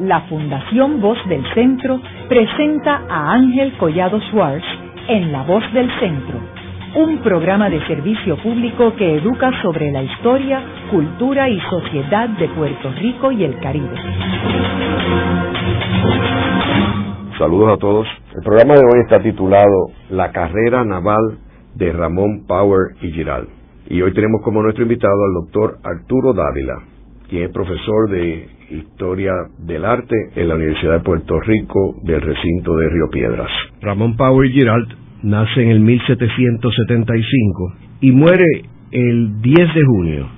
La Fundación Voz del Centro presenta a Ángel Collado Schwartz en La Voz del Centro, un programa de servicio público que educa sobre la historia, cultura y sociedad de Puerto Rico y el Caribe. Saludos a todos. El programa de hoy está titulado La carrera naval de Ramón Power y Giral. Y hoy tenemos como nuestro invitado al doctor Arturo Dávila, quien es profesor de Historia del Arte en la Universidad de Puerto Rico del recinto de Río Piedras. Ramón Power Giralt nace en el 1775 y muere el 10 de junio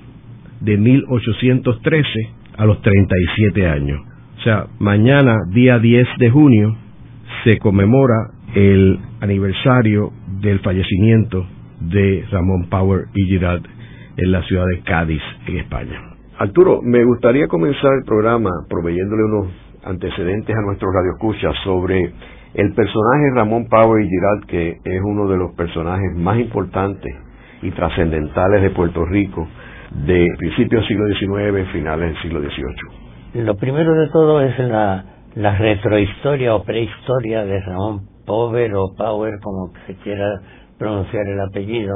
de 1813 a los 37 años. O sea, mañana, día 10 de junio, se conmemora el aniversario del fallecimiento de Ramón Power y Giralt en la ciudad de Cádiz, en España. Arturo, me gustaría comenzar el programa proveyéndole unos antecedentes a nuestros radioescuchas sobre el personaje Ramón Power y Giralt, que es uno de los personajes más importantes y trascendentales de Puerto Rico de principios del siglo XIX, finales del siglo XVIII. Lo primero de todo es la, la retrohistoria o prehistoria de Ramón Power o Power, como se quiera pronunciar el apellido.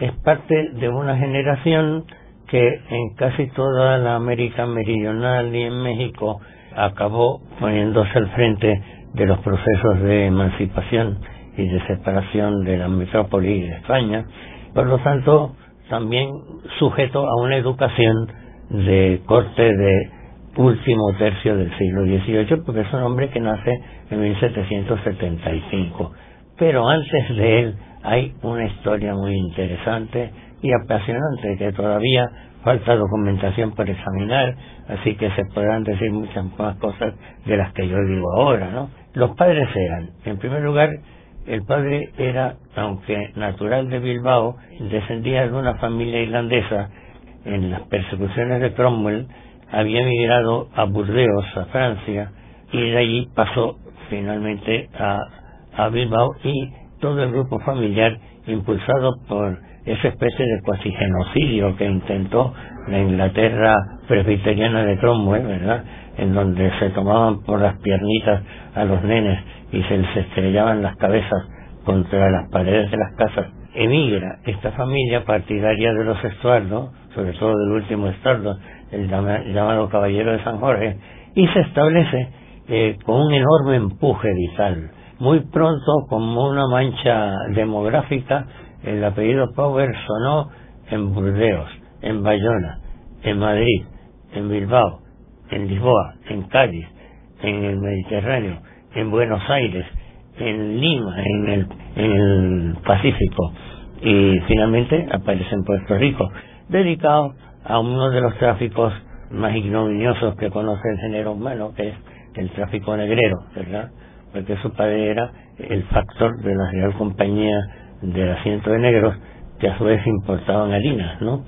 Es parte de una generación que en casi toda la América Meridional y en México acabó poniéndose al frente de los procesos de emancipación y de separación de la metrópoli de España, por lo tanto también sujeto a una educación de corte de último tercio del siglo XVIII, porque es un hombre que nace en 1775. Pero antes de él hay una historia muy interesante y apasionante que todavía falta documentación por examinar, así que se podrán decir muchas más cosas de las que yo digo ahora, ¿no? Los padres eran, en primer lugar, el padre era, aunque natural de Bilbao, descendía de una familia irlandesa. En las persecuciones de Cromwell había emigrado a Burdeos, a Francia, y de allí pasó finalmente a, a Bilbao y todo el grupo familiar, impulsado por esa especie de cuasi genocidio que intentó la Inglaterra presbiteriana de Cromwell, ¿verdad? En donde se tomaban por las piernitas a los nenes y se les estrellaban las cabezas contra las paredes de las casas. Emigra esta familia partidaria de los Estuardo, sobre todo del último Estuardo, el llamado Caballero de San Jorge, y se establece eh, con un enorme empuje vital. Muy pronto, como una mancha demográfica, el apellido Power sonó en Burdeos, en Bayona, en Madrid, en Bilbao, en Lisboa, en Cádiz, en el Mediterráneo, en Buenos Aires, en Lima, en el, Pacífico y finalmente aparece en Puerto Rico, dedicado a uno de los tráficos más ignominiosos que conoce el género humano, que es el tráfico negrero, ¿verdad? Porque su padre era el factor de la Real Compañía del asiento de negros que a su vez importaban harinas, ¿no?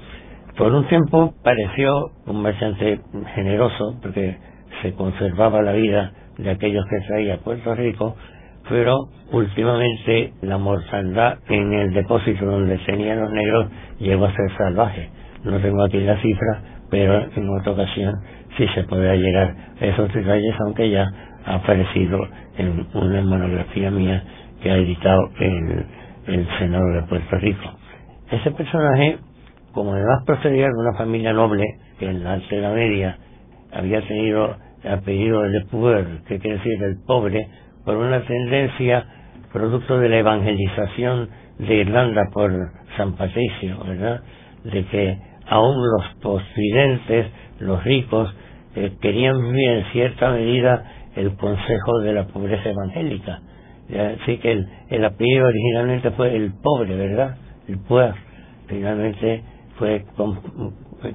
Por un tiempo pareció un marchante generoso porque se conservaba la vida de aquellos que traía a Puerto Rico, pero últimamente la mortandad en el depósito donde tenían los negros llegó a ser salvaje. No tengo aquí la cifra, pero en otra ocasión sí se podrá llegar a esos detalles, aunque ya ha aparecido en una monografía mía que ha editado el el Senado de Puerto Rico. Ese personaje, como además procedía de una familia noble, que en la Alta Media había tenido el apellido de Puer, que quiere decir el pobre, por una tendencia producto de la evangelización de Irlanda por San Patricio, ¿verdad? De que aún los postridentes, los ricos, eh, querían vivir en cierta medida el consejo de la pobreza evangélica Así que el, el apellido originalmente fue el pobre, ¿verdad? El pueblo. Finalmente fue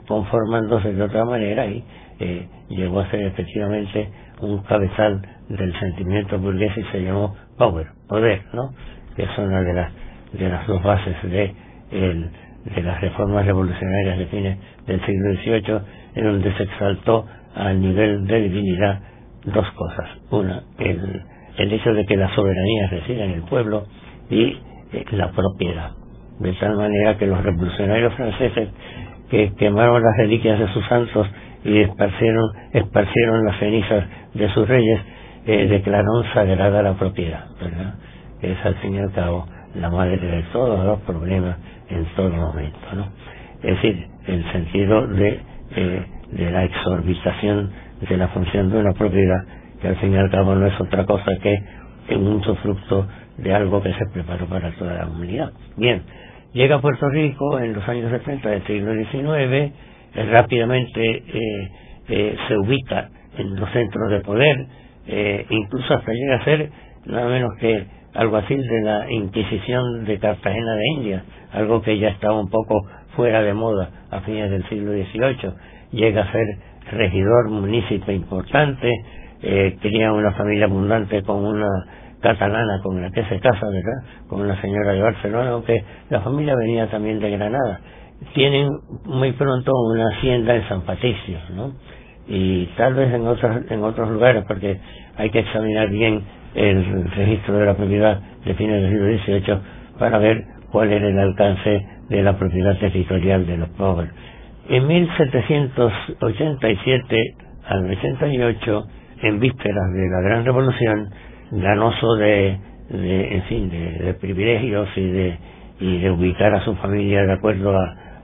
conformándose de otra manera y eh, llegó a ser efectivamente un cabezal del sentimiento burgués y se llamó power, poder, ¿no? Que es una de las de las dos bases de el, de las reformas revolucionarias de fines del siglo XVIII, en donde se exaltó al nivel de divinidad dos cosas. Una, el el hecho de que la soberanía reside en el pueblo y eh, la propiedad. De tal manera que los revolucionarios franceses que quemaron las reliquias de sus santos y esparcieron, esparcieron las cenizas de sus reyes, eh, declararon sagrada la propiedad, ¿verdad? Es al fin y al cabo la madre de todos los problemas en todo momento, ¿no? Es decir, el sentido de, eh, de la exorbitación de la función de una propiedad, que al fin y al cabo no es otra cosa que un fruto de algo que se preparó para toda la humanidad. Bien, llega a Puerto Rico en los años 70 del siglo XIX, eh, rápidamente eh, eh, se ubica en los centros de poder, incluso hasta llega a ser nada menos que algo así de la Inquisición de Cartagena de India, algo que ya estaba un poco fuera de moda a fines del siglo XVIII, llega a ser regidor, municipio importante, eh, tenía una familia abundante con una catalana con la que se casa, ¿verdad? Con una señora de Barcelona, aunque la familia venía también de Granada. Tienen muy pronto una hacienda en San Patricio, ¿no? Y tal vez en otros, en otros lugares, porque hay que examinar bien el registro de la propiedad de fines del siglo XVIII para ver cuál era el alcance de la propiedad territorial de los pobres. En 1787 al 88, en vísperas de la Gran Revolución, ganoso de, en fin, de, privilegios y de, y de ubicar a su familia de acuerdo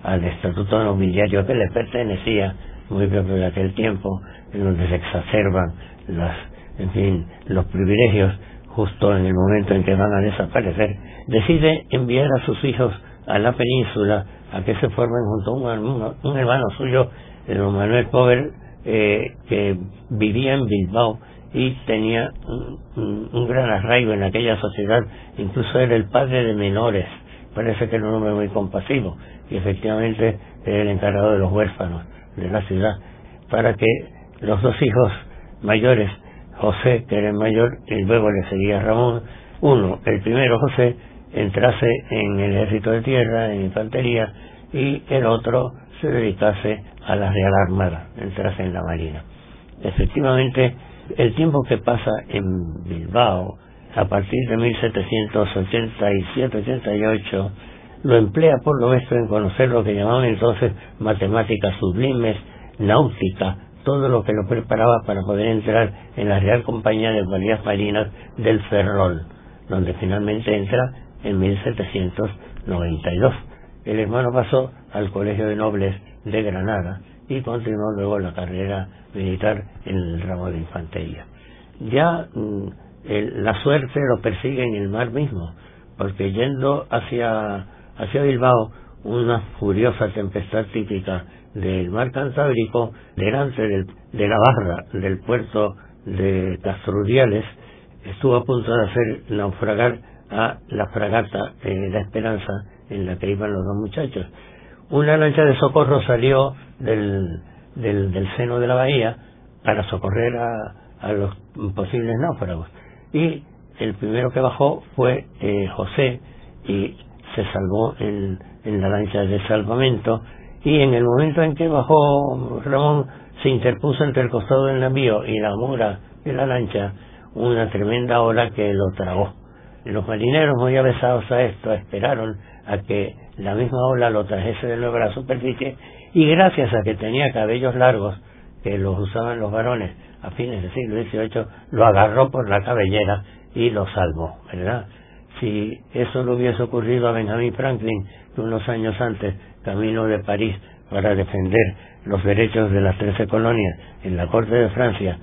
al estatuto nobiliario que le pertenecía, muy propio de aquel tiempo, en donde se exacerban las, en fin, los privilegios justo en el momento en que van a desaparecer, decide enviar a sus hijos a la península a que se formen junto a un, un hermano suyo, el Manuel Pover, eh, que vivía en Bilbao y tenía un, un, gran arraigo en aquella sociedad, incluso era el padre de menores, parece que era un hombre muy compasivo, y efectivamente era el encargado de los huérfanos de la ciudad, para que los dos hijos mayores, José, que era el mayor, y luego le seguía Ramón, uno, el primero José, entrase en el ejército de tierra, en infantería, y el otro se dedicase a la Real Armada, entrase en la Marina. Efectivamente, el tiempo que pasa en Bilbao, a partir de 1787-88, lo emplea por lo menos en conocer lo que llamaban entonces matemáticas sublimes, náutica, todo lo que lo preparaba para poder entrar en la Real Compañía de Guardias Marinas del Ferrol, donde finalmente entra en 1792. El hermano pasó al Colegio de Nobles de Granada y continuó luego la carrera militar en el ramo de infantería. Ya mm, la suerte lo persigue en el mar mismo, porque yendo hacia, hacia Bilbao, una furiosa tempestad típica del mar Cantábrico, delante de la barra del puerto de Castrudiales, estuvo a punto de hacer naufragar a la fragata eh, La Esperanza en la que iban los dos muchachos. Una lancha de socorro salió del, del, seno de la bahía para socorrer a, a, los posibles náufragos. Y el primero que bajó fue eh, José y se salvó en, en la lancha de salvamento y en el momento en que bajó Ramón se interpuso entre el costado del navío y la mora de la lancha una tremenda ola que lo tragó los marineros muy avesados a esto esperaron a que la misma ola lo trajese de nuevo a la superficie y gracias a que tenía cabellos largos que los usaban los varones a fines del siglo XVIII, lo agarró por la cabellera y lo salvó, ¿verdad? Si eso no hubiese ocurrido a Benjamin Franklin, que unos años antes, camino de París para defender los derechos de las trece colonias en la corte de Francia,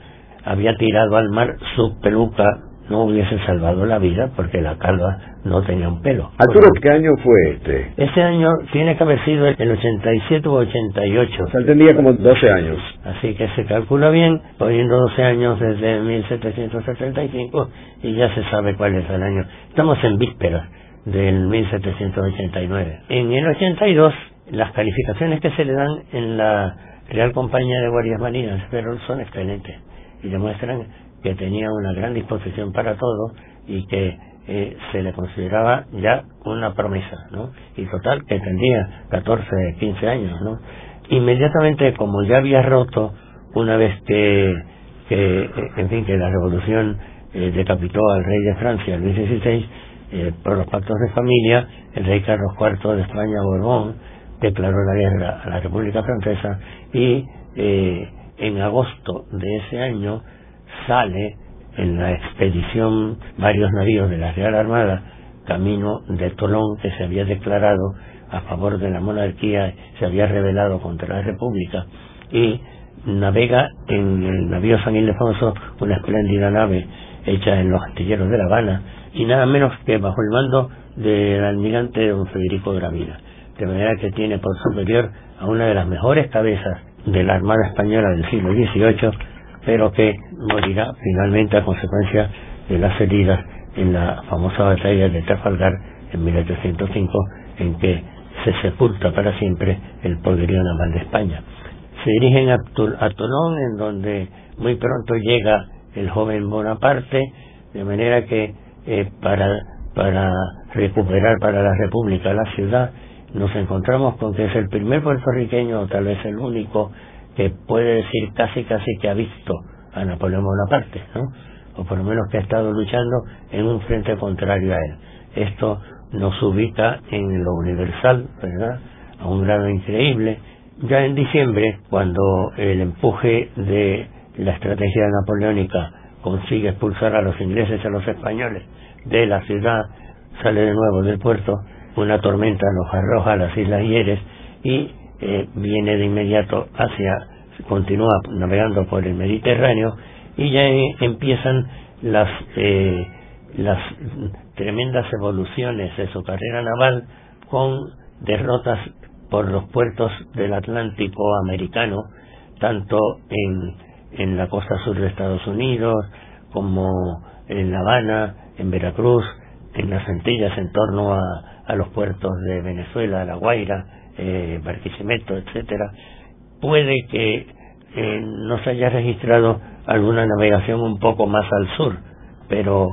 había tirado al mar su peluca no hubiese salvado la vida porque la calva no tenía un pelo. Arturo, ¿qué año fue este? Ese año tiene que haber sido el 87 o 88. O sea, tendría como 12 años. Así que se calcula bien, poniendo 12 años desde 1775 y ya se sabe cuál es el año. Estamos en vísperas del 1789. En el 82, las calificaciones que se le dan en la Real Compañía de Guardias Marinas pero son excelentes y demuestran que tenía una gran disposición para todo y que eh, se le consideraba ya una promesa, ¿no? Y total, que tendría 14, 15 años, ¿no? Inmediatamente, como ya había roto, una vez que, que eh, en fin, que la revolución eh, decapitó al rey de Francia, Luis XVI, por los pactos de familia, el rey Carlos IV de España, Borbón, declaró la guerra a la República Francesa y eh, en agosto de ese año sale en la expedición varios navíos de la Real Armada camino de Tolón que se había declarado a favor de la monarquía, se había rebelado contra la República y navega en el navío San Ildefonso, una espléndida nave hecha en los astilleros de La Habana y nada menos que bajo el mando del almirante don Federico Gravina, de manera que tiene por superior a una de las mejores cabezas de la Armada Española del siglo XVIII, pero que morirá finalmente a consecuencia de las heridas en la famosa batalla de Trafalgar en 1805, en que se sepulta para siempre el poderío naval de España. Se dirigen a, Tolón, en donde muy pronto llega el joven Bonaparte, de manera que eh, para, para recuperar para la República la ciudad, nos encontramos con que es el primer puertorriqueño, o tal vez el único, que puede decir casi casi que ha visto a Napoleón Bonaparte, ¿no? o por lo menos que ha estado luchando en un frente contrario a él. Esto nos ubica en lo universal, ¿verdad? A un grado increíble. Ya en diciembre, cuando el empuje de la estrategia napoleónica consigue expulsar a los ingleses y a los españoles de la ciudad, sale de nuevo del puerto, una tormenta nos arroja a las Islas Hieres y eh, viene de inmediato hacia, continúa navegando por el Mediterráneo y ya empiezan las eh, las tremendas evoluciones de su carrera naval con derrotas por los puertos del Atlántico americano, tanto en, en la costa sur de Estados Unidos como en La Habana, en Veracruz, en las Antillas en torno a, a los puertos de Venezuela, La Guaira, eh, Barquisimeto, etcétera, puede que eh, no se haya registrado alguna navegación un poco más al sur, pero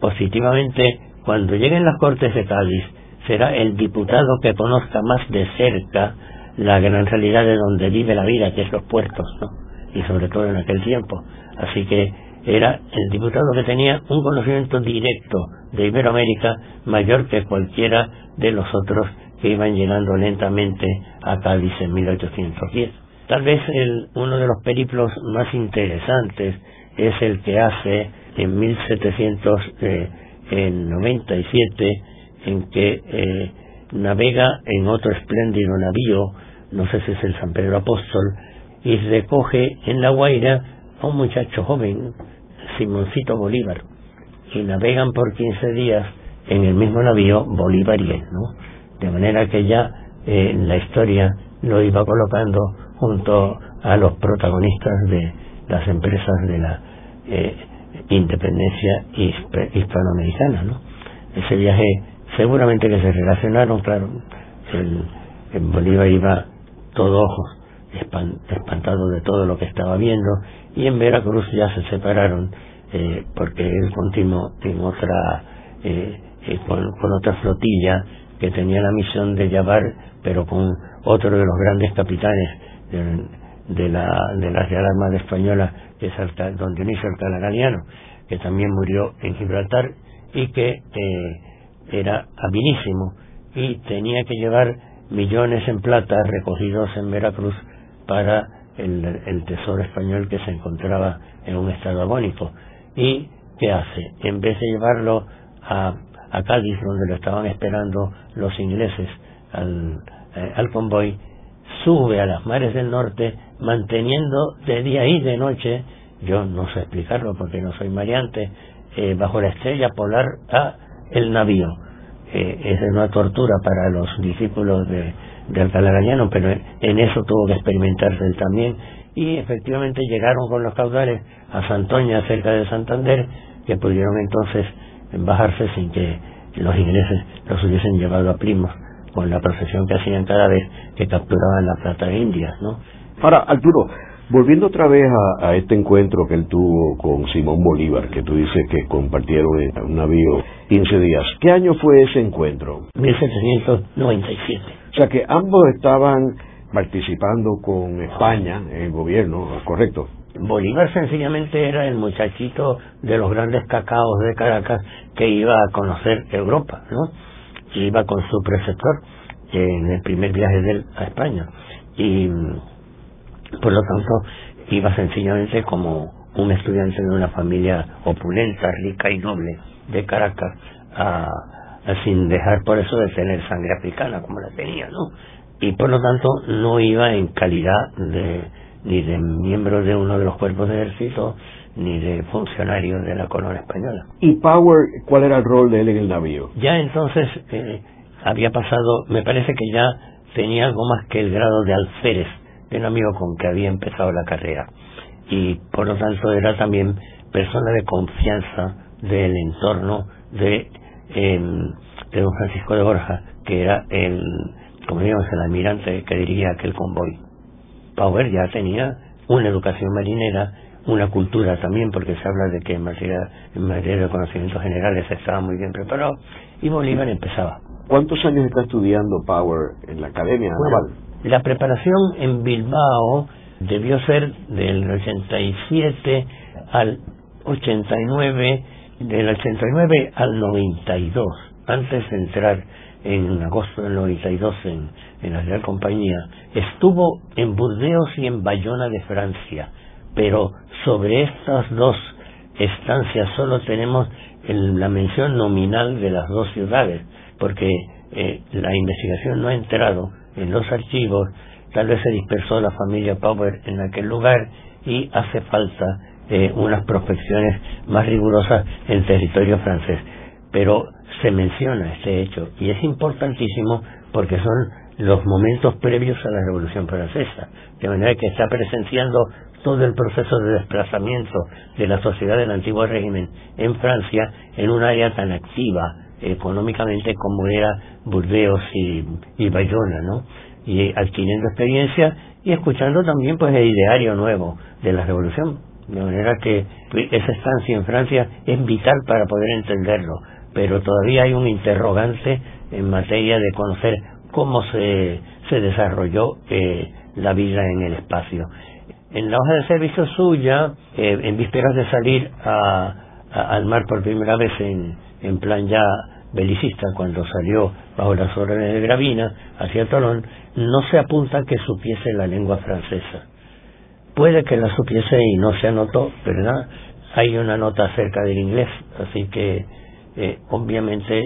positivamente cuando lleguen las Cortes de Cádiz será el diputado que conozca más de cerca la gran realidad de donde vive la vida, que es los puertos, ¿no? Y sobre todo en aquel tiempo. Así que era el diputado que tenía un conocimiento directo de Iberoamérica mayor que cualquiera de los otros que iban llegando lentamente a Cádiz en 1810. Tal vez el, uno de los periplos más interesantes es el que hace en 1797 en que eh, navega en otro espléndido navío, no sé si es el San Pedro Apóstol, y recoge en La Guaira a un muchacho joven, Simoncito Bolívar, y navegan por 15 días en el mismo navío Bolívar ¿no? De manera que ya eh, la historia lo iba colocando junto a los protagonistas de las empresas de la eh, independencia hispanoamericana, ¿no? Ese viaje seguramente que se relacionaron, claro, el, en Bolívar iba todo ojos, espantado de todo lo que estaba viendo, y en Veracruz ya se separaron eh, porque él continuó en otra, eh, eh, con, otra flotilla que tenía la misión de llevar, pero con otro de los grandes capitanes de, la, de la Real Armada Española, que es don Dionisio Alcalá Galiano, que también murió en Gibraltar y que eh, era habilísimo y tenía que llevar millones en plata recogidos en Veracruz para el, el tesoro español que se encontraba en un estado agónico. ¿Y qué hace? En vez de llevarlo a, a Cádiz, donde lo estaban esperando los ingleses al, eh, al convoy, sube a las mares del norte manteniendo de día y de noche, yo no sé explicarlo porque no soy mareante, eh, bajo la estrella polar a el navío. Eh, es una tortura para los discípulos de, de Alcalá pero en eso tuvo que experimentarse él también. Y efectivamente llegaron con los caudales a Santoña, cerca de Santander, que pudieron entonces bajarse sin que los ingleses los hubiesen llevado a Plymouth con la procesión que hacían cada vez que capturaban la plata de Indias, ¿no? Ahora, Arturo, volviendo otra vez a, este encuentro que él tuvo con Simón Bolívar, que tú dices que compartieron en un navío 15 días, ¿qué año fue ese encuentro? 1797. O sea que ambos estaban participando con España en el gobierno, ¿correcto? Bolívar sencillamente era el muchachito de los grandes cacaos de Caracas que iba a conocer Europa, ¿no? iba con su preceptor en el primer viaje de él a España. Y, Por lo tanto, iba sencillamente como un estudiante de una familia opulenta, rica y noble de Caracas, a, sin dejar por eso de tener sangre africana como la tenía, ¿no? Y por lo tanto no iba en calidad de ni de miembro de uno de los cuerpos de ejército ni de funcionario de la corona española. ¿Y Power, cuál era el rol de él en el navío? Ya entonces eh, había pasado, me parece que ya tenía algo más que el grado de alférez de un amigo con que había empezado la carrera. Y por lo tanto era también persona de confianza del entorno de, em, de don Francisco de Borja, que era el, como digamos, el almirante que dirigía aquel convoy. Power ya tenía una educación marinera, una cultura también, porque se habla de que en materia, en materia de conocimientos generales estaba muy bien preparado, y Bolívar empezaba. ¿Cuántos años está estudiando Power en la Academia Naval? La preparación en Bilbao debió ser del 87 al 89, del 89 al 92, antes de entrar en agosto del 92 en, en la Real Compañía, estuvo en Burdeos y en Bayona de Francia, pero sobre estas dos estancias solo tenemos la mención nominal de las dos ciudades, porque eh, la investigación no ha entrado en los archivos, tal vez se dispersó la familia Power en aquel lugar y hace falta eh, unas prospecciones más rigurosas en territorio francés. Pero se menciona este hecho y es importantísimo porque son los momentos previos a la Revolución Francesa, de manera que está presenciando todo el proceso de desplazamiento de la sociedad del antiguo régimen en Francia en un área tan activa económicamente como era Burdeos y, Bayona, ¿no? Y adquiriendo experiencia y escuchando también pues el ideario nuevo de la revolución, de manera que esa estancia en Francia es vital para poder entenderlo, pero todavía hay un interrogante en materia de conocer cómo se, se desarrolló eh, la vida en el espacio. En la hoja de servicio suya, eh, en vísperas de salir a, al mar por primera vez en, en plan ya belicista, cuando salió bajo las órdenes de Gravina hacia Tolón, no se apunta que supiese la lengua francesa. Puede que la supiese y no se anotó, ¿verdad? Hay una nota acerca del inglés, así que eh, obviamente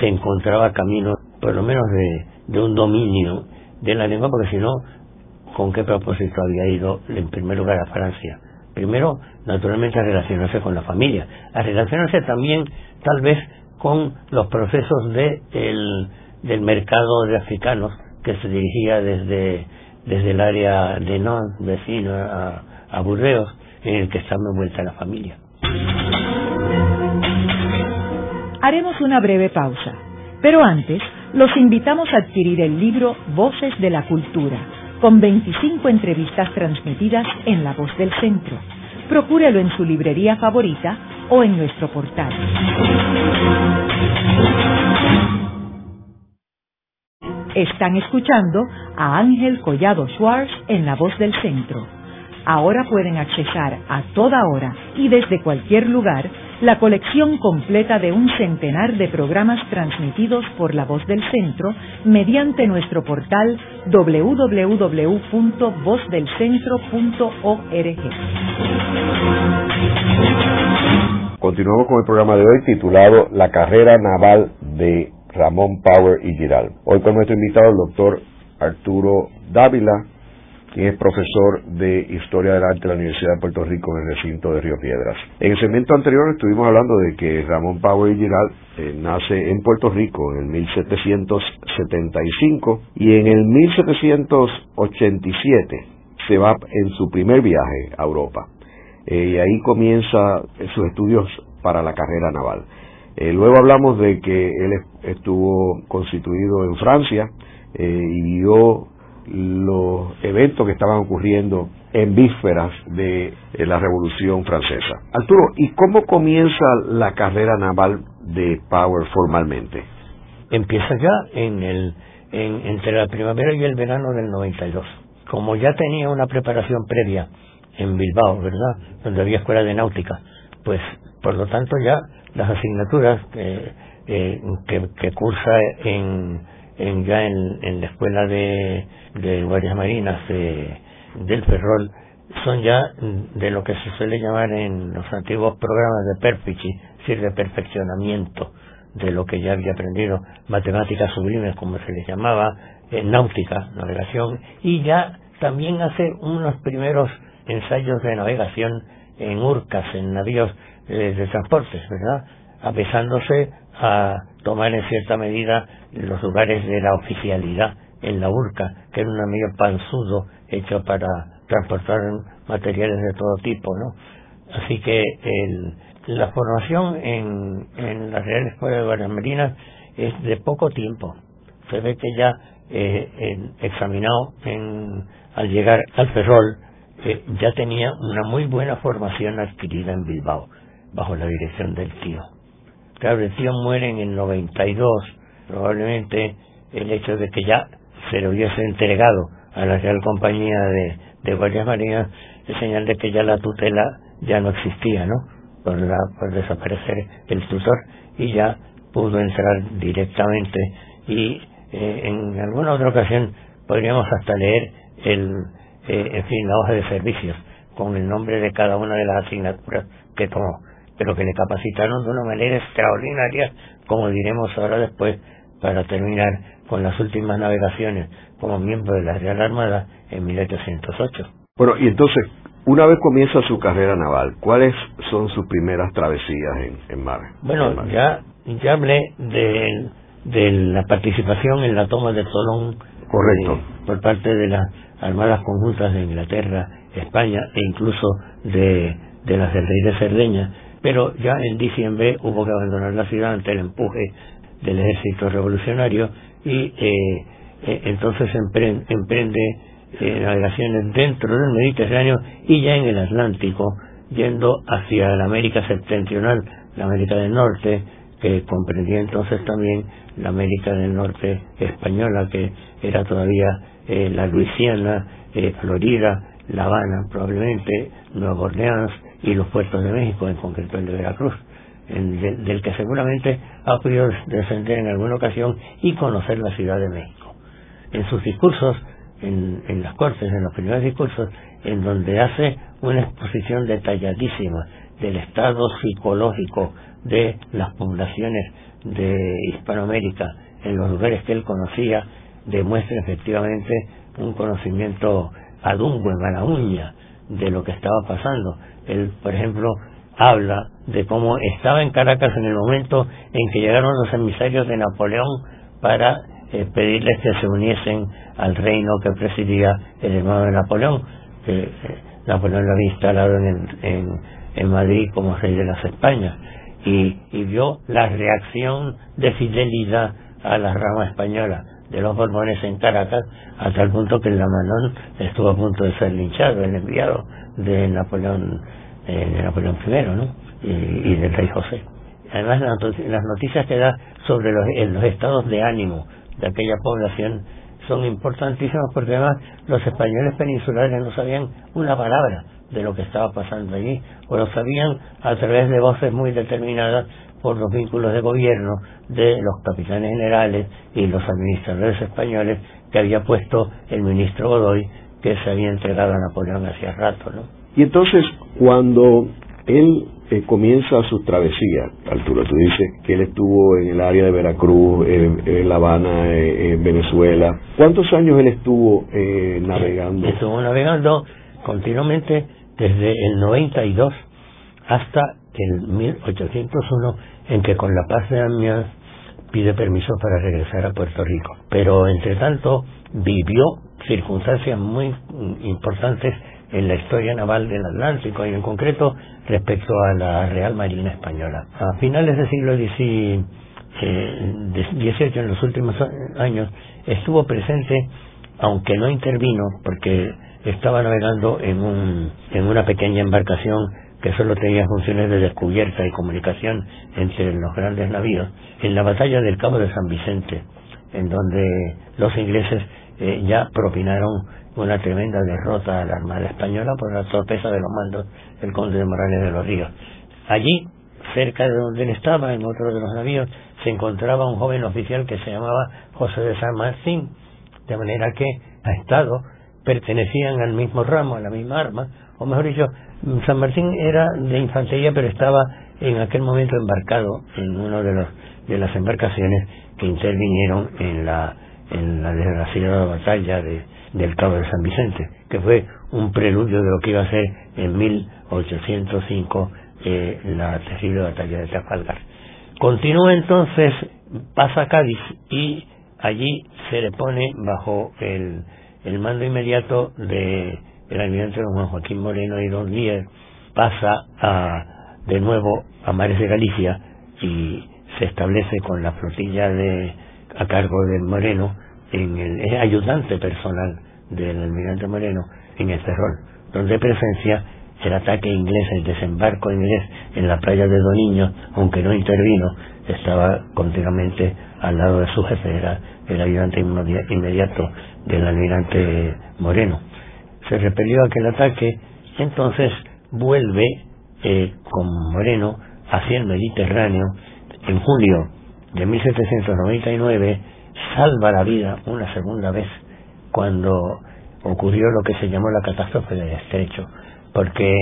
se encontraba camino, por lo menos de, de un dominio de la lengua, porque si no, ¿con qué propósito había ido en primer lugar a Francia? Primero, naturalmente, a relacionarse con la familia, a relacionarse también, tal vez, con los procesos de el, del mercado de africanos que se dirigía desde, desde el área de Nantes, vecino a, a en el que estaba envuelta la familia. Haremos una breve pausa, pero antes los invitamos a adquirir el libro Voces de la Cultura, con 25 entrevistas transmitidas en La Voz del Centro. Procúrelo en su librería favorita o en nuestro portal. Están escuchando a Ángel Collado Schwartz en La Voz del Centro. Ahora pueden accesar a toda hora y desde cualquier lugar la colección completa de un centenar de programas transmitidos por La Voz del Centro mediante nuestro portal www.vozdelcentro.org. Continuamos con el programa de hoy titulado La carrera naval de Ramón Power y Giral. Hoy con nuestro invitado el doctor Arturo Dávila, quien es profesor de Historia del Arte de la Universidad de Puerto Rico en el recinto de Río Piedras. En el segmento anterior estuvimos hablando de que Ramón Power y Giral eh, nace en Puerto Rico en el 1775 y en el 1787 se va en su primer viaje a Europa. Eh, y ahí comienza sus estudios para la carrera naval. Eh, luego hablamos de que él estuvo constituido en Francia y vio los eventos que estaban ocurriendo en vísperas de eh, la Revolución Francesa. Arturo, ¿y cómo comienza la carrera naval de Power formalmente? Empieza ya en el, entre la primavera y el verano del 92. Como ya tenía una preparación previa en Bilbao, ¿verdad? Donde había escuela de náutica, pues por lo tanto ya las asignaturas que, eh, que cursa en en, ya en, la escuela de, de Guardias Marinas de, del Ferrol son ya de lo que se suele llamar en los antiguos programas de perfici, es de perfeccionamiento de lo que ya había aprendido, matemáticas sublimes, como se les llamaba, eh, náutica, navegación, y ya también hace unos primeros ensayos de navegación en urcas, en navíos eh, de transportes, ¿verdad? Apesándose a tomar en cierta medida los lugares de la oficialidad en la urca, que era un navío panzudo hecho para transportar materiales de todo tipo, ¿no? Así que la formación en, en la Real Escuela de Guardias Marinas es de poco tiempo. Se ve que ya eh, examinado en, al llegar al Ferrol, eh, ya tenía una muy buena formación adquirida en Bilbao, bajo la dirección del tío. Claro, el tío muere en el 92, probablemente el hecho de que ya se le hubiese entregado a la Real Compañía de, de Guardias Marinas es señal de que ya la tutela ya no existía, ¿no? Por, por desaparecer el tutor y ya pudo entrar directamente y eh, en alguna otra ocasión podríamos hasta leer el, eh, en fin, la hoja de servicios con el nombre de cada una de las asignaturas que tomó, pero que le capacitaron de una manera extraordinaria, como diremos ahora después, para terminar con las últimas navegaciones como miembro de la Real Armada en 1808. Bueno, y entonces, una vez comienza su carrera naval, ¿cuáles son sus primeras travesías en, en mar? Bueno, ya, ya hablé de, de la participación en la toma de Tolón Correcto. Eh, por parte de las Armadas Conjuntas de Inglaterra, España e incluso de, de las del Rey de Cerdeña, pero ya en diciembre hubo que abandonar la ciudad ante el empuje del ejército revolucionario y eh, eh, entonces emprende, eh, navegaciones dentro del Mediterráneo y ya en el Atlántico, yendo hacia la América septentrional, la América del Norte, que comprendía entonces también la América del Norte española, que era todavía eh, la Luisiana, Florida, La Habana, probablemente Nueva Orleans y los puertos de México, en concreto el de Veracruz, del que seguramente ha podido descender en alguna ocasión y conocer la Ciudad de México en sus discursos, en, en las cortes, en los primeros discursos, en donde hace una exposición detalladísima del estado psicológico de las poblaciones de Hispanoamérica en los lugares que él conocía, demuestra efectivamente un conocimiento adungo en mala uña de lo que estaba pasando. Él, por ejemplo, habla de cómo estaba en Caracas en el momento en que llegaron los emisarios de Napoleón para eh, pedirles que se uniesen al reino que presidía el hermano de Napoleón, que eh, Napoleón lo había instalado en, en, en, Madrid como rey de las Españas, y, y vio la reacción de fidelidad a la rama española de los Borbones en Caracas, hasta el punto que el Lamanón estuvo a punto de ser linchado, el enviado de Napoleón, eh, de Napoleón I, ¿no? Y, y, del rey José. Además, las noticias que da sobre los, los estados de ánimo de aquella población son importantísimos porque además los españoles peninsulares no sabían una palabra de lo que estaba pasando allí, o lo sabían a través de voces muy determinadas por los vínculos de gobierno de los capitanes generales y los administradores españoles que había puesto el ministro Godoy, que se había entregado a Napoleón hacía rato. ¿no? Y entonces, cuando él eh, comienza su travesía, Arturo, tú dices que él estuvo en el área de Veracruz, en, La Habana, en Venezuela. ¿Cuántos años él estuvo eh, navegando? Estuvo navegando continuamente desde el 92 hasta el 1801, en que con la paz de Amiens pide permiso para regresar a Puerto Rico. Pero entre tanto vivió circunstancias muy importantes en la historia naval del Atlántico y en concreto respecto a la Real Marina Española. A finales del siglo XVIII, eh, en los últimos años, estuvo presente, aunque no intervino, porque estaba navegando en, un, en una pequeña embarcación que solo tenía funciones de descubierta y comunicación entre los grandes navíos, en la batalla del Cabo de San Vicente, en donde los ingleses eh, ya propinaron una tremenda derrota a la Armada Española por la torpeza de los mandos del conde de Morales de los Ríos. Allí, cerca de donde él estaba, en otro de los navíos, se encontraba un joven oficial que se llamaba José de San Martín, de manera que ha estado pertenecían al mismo ramo, a la misma arma, o mejor dicho, San Martín era de infantería, pero estaba en aquel momento embarcado en una de, de las embarcaciones que intervinieron en la, en la desgraciada batalla de, del Cabo de San Vicente, que fue un preludio de lo que iba a ser en 1805 eh, la terrible batalla de Trafalgar. Continúa entonces, pasa a Cádiz y allí se le pone bajo el mando inmediato de el almirante don Juan Joaquín Moreno y don Líder, pasa a, de nuevo a Mares de Galicia y se establece con la flotilla de a cargo del Moreno en el es ayudante personal del almirante Moreno en el Ferrol, donde presencia el ataque inglés, el desembarco inglés en la playa de Doniño, aunque no intervino, estaba continuamente al lado de su jefe, era el ayudante inmediato del almirante Moreno. Se repelió aquel ataque, entonces vuelve eh, con Moreno hacia el Mediterráneo. En julio de 1799 salva la vida una segunda vez cuando ocurrió lo que se llamó la catástrofe del estrecho, porque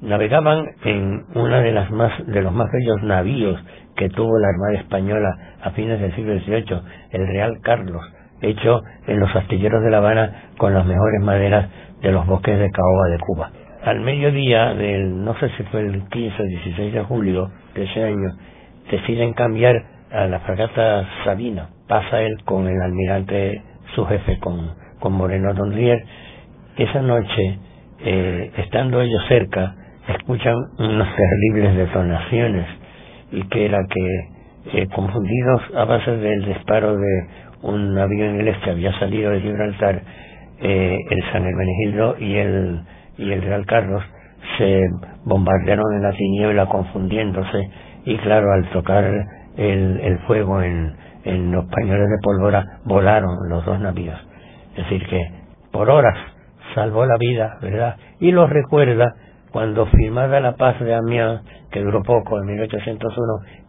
navegaban en una de las más de los más bellos navíos que tuvo la Armada Española a fines del siglo XVIII, el Real Carlos, hecho en los astilleros de La Habana con las mejores maderas de los bosques de caoba de Cuba. Al mediodía del, no sé si fue el 15 o 16 de julio de ese año, deciden cambiar a la fragata Sabina. Pasa él con el almirante, su jefe, con, con Moreno Donrier. Esa noche, eh, estando ellos cerca, escuchan unas terribles detonaciones y que era que, eh, confundidos a base del disparo de un avión inglés que había salido de Gibraltar, eh, el San Hermenegildo y el, y el Real Carlos se bombardearon en la tiniebla confundiéndose y claro, al tocar el, el fuego en, en los pañuelos de pólvora volaron los dos navíos. Es decir, que por horas salvó la vida, ¿verdad? Y lo recuerda cuando firmada la paz de Amiens, que duró poco, en 1801,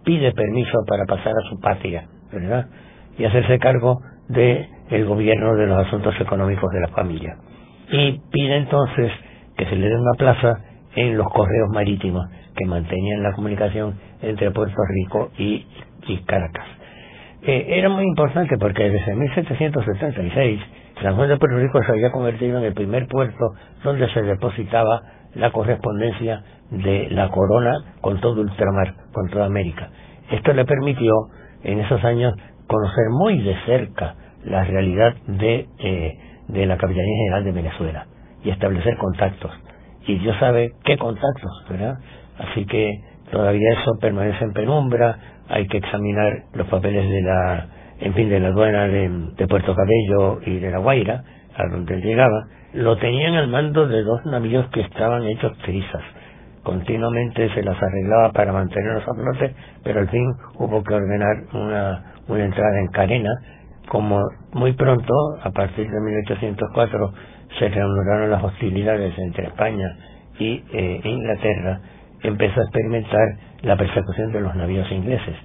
pide permiso para pasar a su patria, ¿verdad? Y hacerse cargo de el gobierno de los asuntos económicos de la familia. Y pide entonces que se le dé una plaza en los correos marítimos que mantenían la comunicación entre Puerto Rico y, Caracas. Eh, era muy importante porque desde 1776 San Juan de Puerto Rico se había convertido en el primer puerto donde se depositaba la correspondencia de la corona con todo ultramar, con toda América. Esto le permitió en esos años conocer muy de cerca la realidad de, eh, de la Capitanía General de Venezuela y establecer contactos. Y Dios sabe qué contactos, ¿verdad? Así que todavía eso permanece en penumbra, hay que examinar los papeles de la, en fin, de la aduana de, Puerto Cabello y de La Guaira, a donde él llegaba, lo tenían al mando de dos navíos que estaban hechos trizas. Continuamente se las arreglaba para mantenerlos a flote, pero al fin hubo que ordenar una, una entrada en carena como muy pronto, a partir de 1804, se reanudaron las hostilidades entre España y eh, Inglaterra, empezó a experimentar la persecución de los navíos ingleses.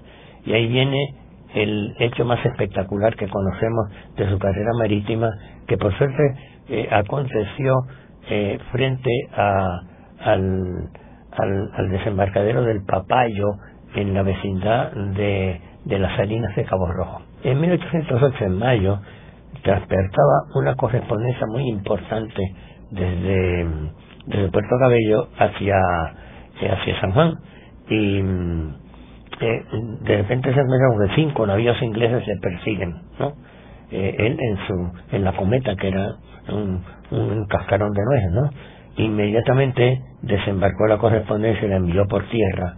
Y ahí viene el hecho más espectacular que conocemos de su carrera marítima, que por suerte eh, aconteció eh, frente a, al, desembarcadero del Papayo en la vecindad de, de las Salinas de Cabo Rojo. En 1808, en mayo, transportaba una correspondencia muy importante desde, desde Puerto Cabello hacia, hacia San Juan y eh, de repente se encuentra que cinco navíos ingleses se persiguen, ¿no? Eh, él en su en la cometa que era un, un cascarón de nueces, ¿no? Inmediatamente desembarcó la correspondencia y la envió por tierra.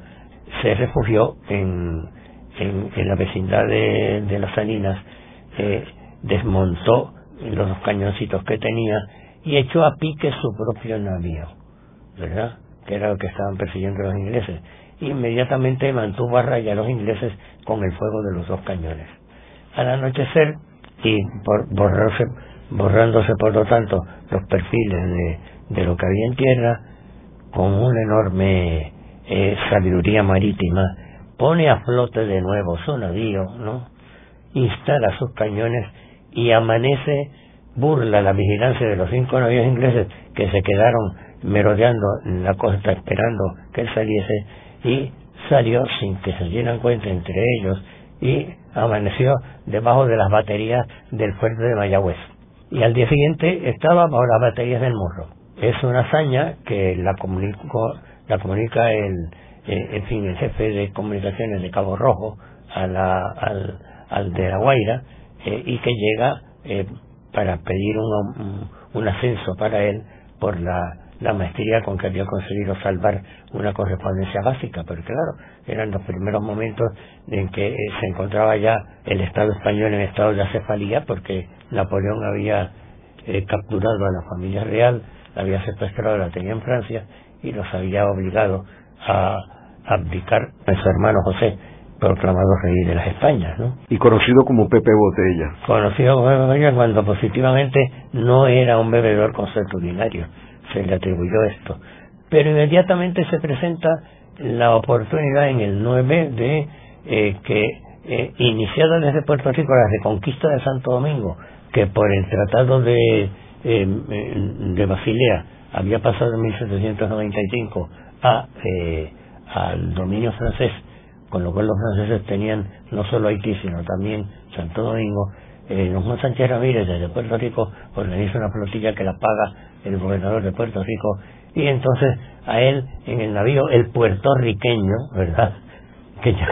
Se refugió en, en, la vecindad de, las Salinas, eh, desmontó los cañoncitos que tenía y echó a pique su propio navío, ¿verdad? Que era lo que estaban persiguiendo los ingleses. Inmediatamente mantuvo a raya a los ingleses con el fuego de los dos cañones. Al anochecer, y por borrarse, borrándose por lo tanto los perfiles de, de lo que había en tierra, con una enorme eh, sabiduría marítima, pone a flote de nuevo su navío, ¿no? instala sus cañones y amanece burla la vigilancia de los cinco navíos ingleses que se quedaron merodeando la costa esperando que él saliese y salió sin que se dieran cuenta entre ellos y amaneció debajo de las baterías del fuerte de Mayagüez. Y al día siguiente estaba bajo las baterías del Morro. Es una hazaña que la, la comunica el, eh, en fin, el jefe de comunicaciones de Cabo Rojo a la, al, al de La Guaira eh, y que llega eh, para pedir un, un, ascenso para él por la, la maestría con que había conseguido salvar una correspondencia básica, pero claro, eran los primeros momentos en que eh, se encontraba ya el Estado español en estado de acefalía porque Napoleón había eh, capturado a la familia real, la había secuestrado, la tenía en Francia y los había obligado a abdicar a su hermano José proclamado rey de las Españas, ¿no? Y conocido como Pepe Botella. Conocido como Pepe Botella cuando positivamente no era un bebedor consuetudinario, se le atribuyó esto. Pero inmediatamente se presenta la oportunidad en el 9 de eh, que, eh, iniciada desde Puerto Rico la reconquista de Santo Domingo, que por el Tratado de, eh, de Basilea había pasado en 1795 a, eh, al dominio francés, con lo cual los franceses tenían no solo Haití, sino también Santo Domingo, eh, don Juan Sánchez Ramírez desde Puerto Rico organiza una flotilla que la paga el gobernador de Puerto Rico y entonces a él en el navío el puertorriqueño, ¿verdad? Que ya,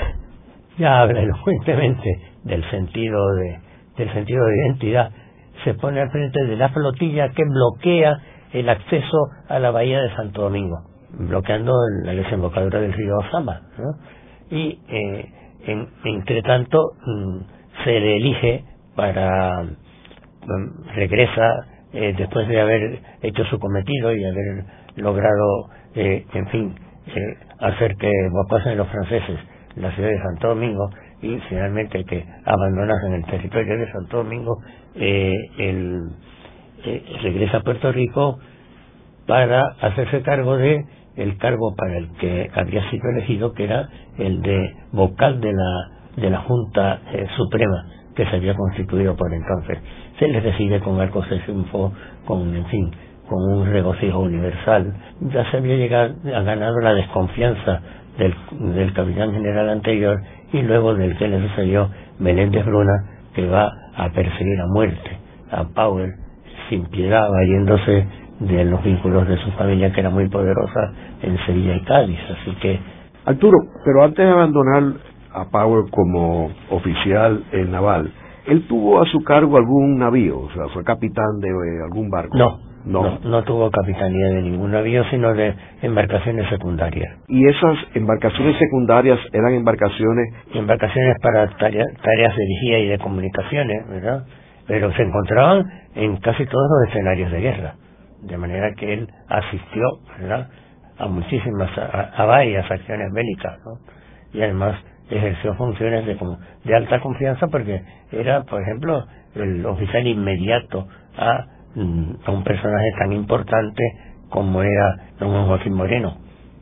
ya habla elocuentemente del sentido de del sentido de identidad, se pone al frente de la flotilla que bloquea el acceso a la bahía de Santo Domingo, bloqueando la desembocadura del río Osama, y eh, en, entre tanto mm, se le elige para mm, regresa eh, después de haber hecho su cometido y haber logrado eh, en fin eh, hacer que evacuasen los franceses la ciudad de Santo Domingo y finalmente que abandonasen el territorio de Santo Domingo eh, el, eh, regresa a Puerto Rico para hacerse cargo de el cargo para el que había sido elegido, que era el de vocal de la, de la Junta eh, Suprema que se había constituido por entonces. Se les recibe con arcos de triunfo, con, en fin, con un regocijo universal. Ya se había llegado, ha ganado la desconfianza del, del capitán general anterior y luego del que le sucedió Menéndez Bruna, que va a perseguir a muerte a Powell sin piedad, valiéndose de los vínculos de su familia que era muy poderosa en Sevilla y Cádiz. Así que. Arturo, pero antes de abandonar a Power como oficial en naval, ¿él tuvo a su cargo algún navío? O sea, ¿fue capitán de eh, algún barco? No, no. no. tuvo capitanía de ningún navío, sino de embarcaciones secundarias. ¿Y esas embarcaciones secundarias eran embarcaciones? Embarcaciones para tareas, tareas de vigía y de comunicaciones, ¿verdad? Pero se encontraban en casi todos los escenarios de guerra de manera que él asistió ¿verdad? a muchísimas, a, varias acciones bélicas, y además ejerció funciones de, de alta confianza porque era, por ejemplo, el oficial inmediato a, mm, un personaje tan importante como era don Joaquín Moreno,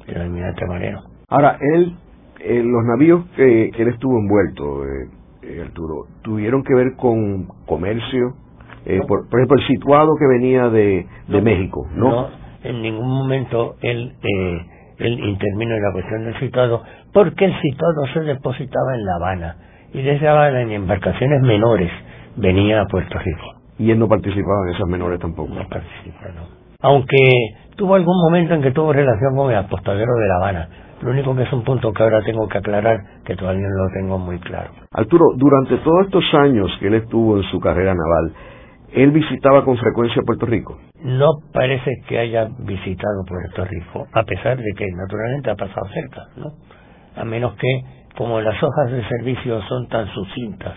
el almirante Moreno. Ahora, él, eh, los navíos que, que, él estuvo envuelto, eh, eh, Arturo, tuvieron que ver con comercio, eh, por, por, ejemplo, el situado que venía de, de México, ¿no? No, en ningún momento él, eh, él intervino en la cuestión del situado, porque el situado se depositaba en La Habana, y desde La Habana en embarcaciones menores venía a Puerto Rico. Y él no participaba en esas menores tampoco. No participaba, no. Aunque tuvo algún momento en que tuvo relación con el apostadero de La Habana, lo único que es un punto que ahora tengo que aclarar, que todavía no lo tengo muy claro. Arturo, durante todos estos años que él estuvo en su carrera naval, ¿Él visitaba con frecuencia Puerto Rico? No parece que haya visitado Puerto Rico, a pesar de que naturalmente ha pasado cerca, ¿no? A menos que, como las hojas de servicio son tan sucintas,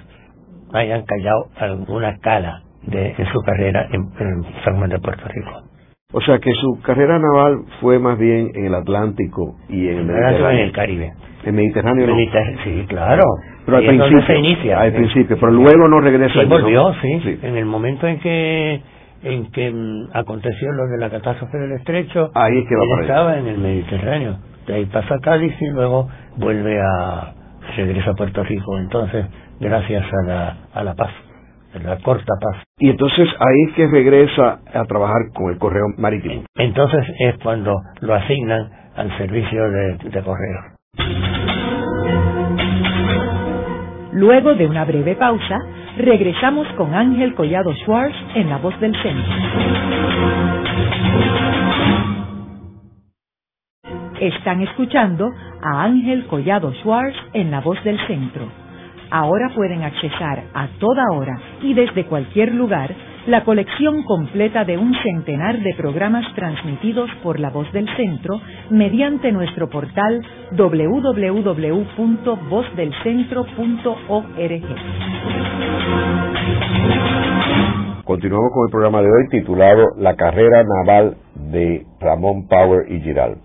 hayan callado alguna cala de, su carrera en, en San Juan de Puerto Rico. O sea que su carrera naval fue más bien en el Atlántico y en el Mediterráneo. En el Caribe. ¿El Mediterráneo no? Sí, claro. Pero al principio, se inicia. al principio, pero luego no regresa. Sí, allí, ¿no? volvió, sí. Sí. En el momento en que en que mm, aconteció lo de la catástrofe del estrecho, Ahí es que va él estaba en el Mediterráneo. De ahí pasa a Cádiz y luego vuelve a regresa a Puerto Rico. Entonces, gracias a la a la paz la corta paz. Y entonces ahí es que regresa a trabajar con el correo marítimo. Entonces es cuando lo asignan al servicio de, de correo. Luego de una breve pausa, regresamos con Ángel Collado Schwartz en La Voz del Centro. Están escuchando a Ángel Collado Schwartz en La Voz del Centro. Ahora pueden accesar a toda hora y desde cualquier lugar la colección completa de un centenar de programas transmitidos por La Voz del Centro mediante nuestro portal www.vozdelcentro.org. Continuamos con el programa de hoy titulado La carrera naval de Ramón Power y Giral.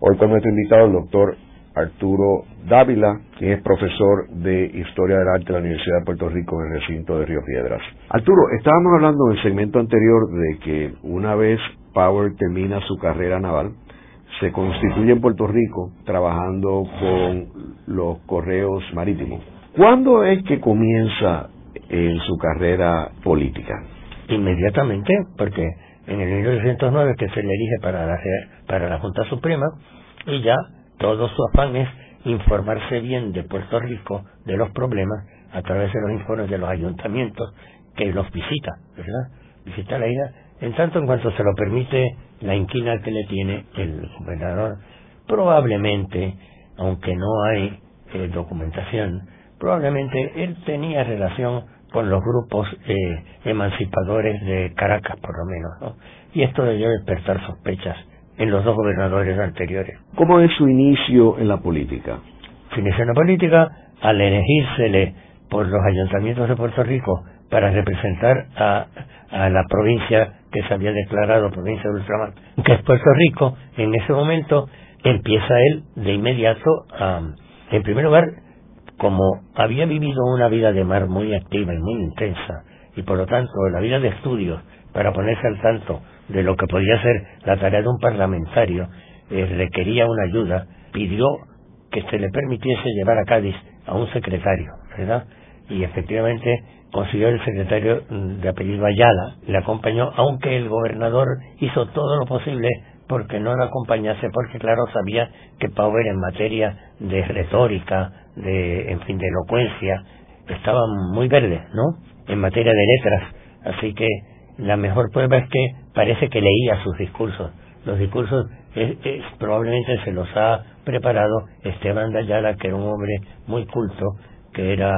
Hoy con nuestro invitado el doctor Arturo Dávila, quien es profesor de Historia del Arte de la Universidad de Puerto Rico en el recinto de Río Piedras. Arturo, estábamos hablando en el segmento anterior de que una vez Power termina su carrera naval, se constituye en Puerto Rico trabajando con los correos marítimos. ¿Cuándo es que comienza en su carrera política? Inmediatamente, porque en el 1909 que se le elige para la, para la Junta Suprema y ya todo su afán es informarse bien de Puerto Rico, de los problemas, a través de los informes de los ayuntamientos que los visita, ¿verdad? Visita la isla, en tanto en cuanto se lo permite la inquina que le tiene el gobernador, probablemente, aunque no hay eh, documentación, probablemente él tenía relación con los grupos eh, emancipadores de Caracas, por lo menos, ¿no? Y esto debió despertar sospechas en los dos gobernadores anteriores. ¿Cómo es su inicio en la política? Su inicio en la política al elegírsele por los ayuntamientos de Puerto Rico para representar a, a la provincia que se había declarado provincia de Ultramar, que es Puerto Rico, en ese momento empieza él de inmediato a, en primer lugar, como había vivido una vida de mar muy activa y muy intensa, y por lo tanto la vida de estudios para ponerse al tanto de lo que podía ser la tarea de un parlamentario, eh, requería una ayuda, pidió que se le permitiese llevar a Cádiz a un secretario, ¿verdad? Y efectivamente consiguió el secretario mm, de apellido Ayala, le acompañó, aunque el gobernador hizo todo lo posible porque no lo acompañase, porque claro sabía que Power en materia de retórica, de, en fin, de elocuencia, estaba muy verde, ¿no? En materia de letras, así que la mejor prueba es que parece que leía sus discursos. Los discursos probablemente se los ha preparado Esteban de Ayala, que era un hombre muy culto, que era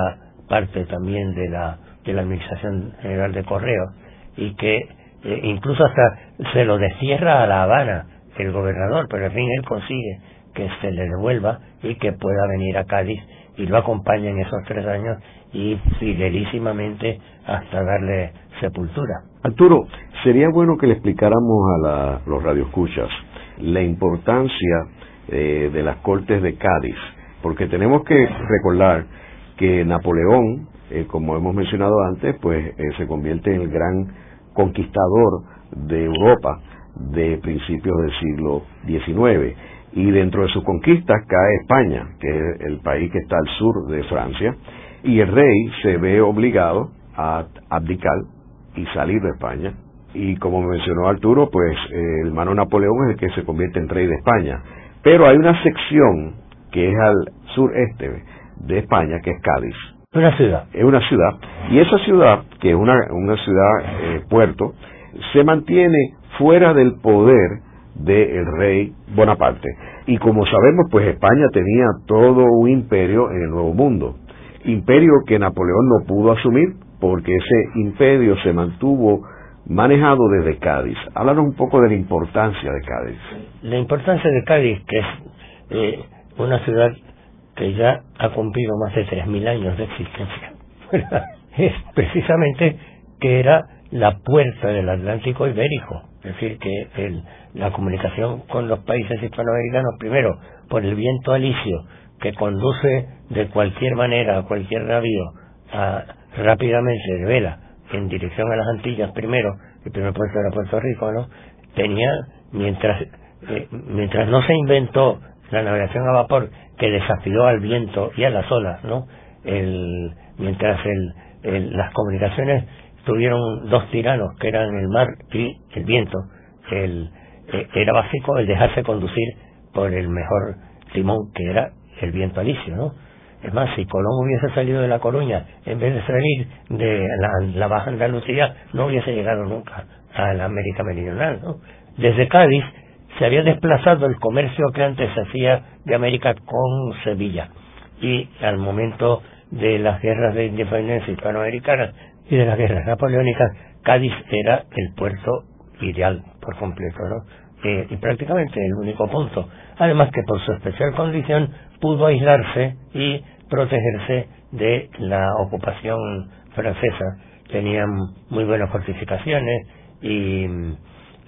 parte también de la, de la Administración General de Correos, y que eh, incluso hasta se lo destierra a La Habana el gobernador, pero en fin él consigue que se le devuelva y que pueda venir a Cádiz y lo acompaña en esos tres años y fidelísimamente hasta darle Arturo, sería bueno que le explicáramos a los radioescuchas la importancia eh, de las Cortes de Cádiz, porque tenemos que recordar que Napoleón, eh, como hemos mencionado antes, pues eh, se convierte en el gran conquistador de Europa de principios del siglo XIX. Y dentro de sus conquistas cae España, que es el país que está al sur de Francia, y el rey se ve obligado a abdicar y salir de España. Y como mencionó Arturo, pues el hermano Napoleón es el que se convierte en rey de España. Pero hay una sección que es al sureste de España, que es Cádiz. Una ciudad. Es una ciudad. Y esa ciudad, que es una, una ciudad eh, puerto, se mantiene fuera del poder del rey Bonaparte. Y como sabemos, pues España tenía todo un imperio en el Nuevo Mundo. Imperio que Napoleón no pudo asumir porque ese imperio se mantuvo manejado desde Cádiz. Háblanos un poco de la importancia de Cádiz. La importancia de Cádiz, que es eh, una ciudad que ya ha cumplido más de 3.000 años de existencia, es precisamente que era la puerta del Atlántico Ibérico. Es decir, que el, la comunicación con los países hispanoamericanos, primero, por el viento alisio, que conduce de cualquier manera a cualquier navío a, rápidamente de vela en dirección a las Antillas primero, el primer puerto era Puerto Rico, ¿no? Tenía, mientras, eh, mientras no se inventó la navegación a vapor que desafió al viento y a las olas, ¿no? El, mientras el, las comunicaciones tuvieron dos tiranos, que eran el mar y el viento. El, eh, era básico el dejarse conducir por el mejor timón, que era el viento alisio, ¿no? Es más, si Colón hubiese salido de La Coruña en vez de salir de la, Baja Andalucía, no hubiese llegado nunca a la América Meridional, ¿no? Desde Cádiz se había desplazado el comercio que antes se hacía de América con Sevilla. Y al momento de las guerras de independencia hispanoamericana y de las guerras napoleónicas, Cádiz era el puerto ideal por completo, ¿no? Eh, y prácticamente el único punto. Además que por su especial condición pudo aislarse y protegerse de la ocupación francesa. Tenían muy buenas fortificaciones y,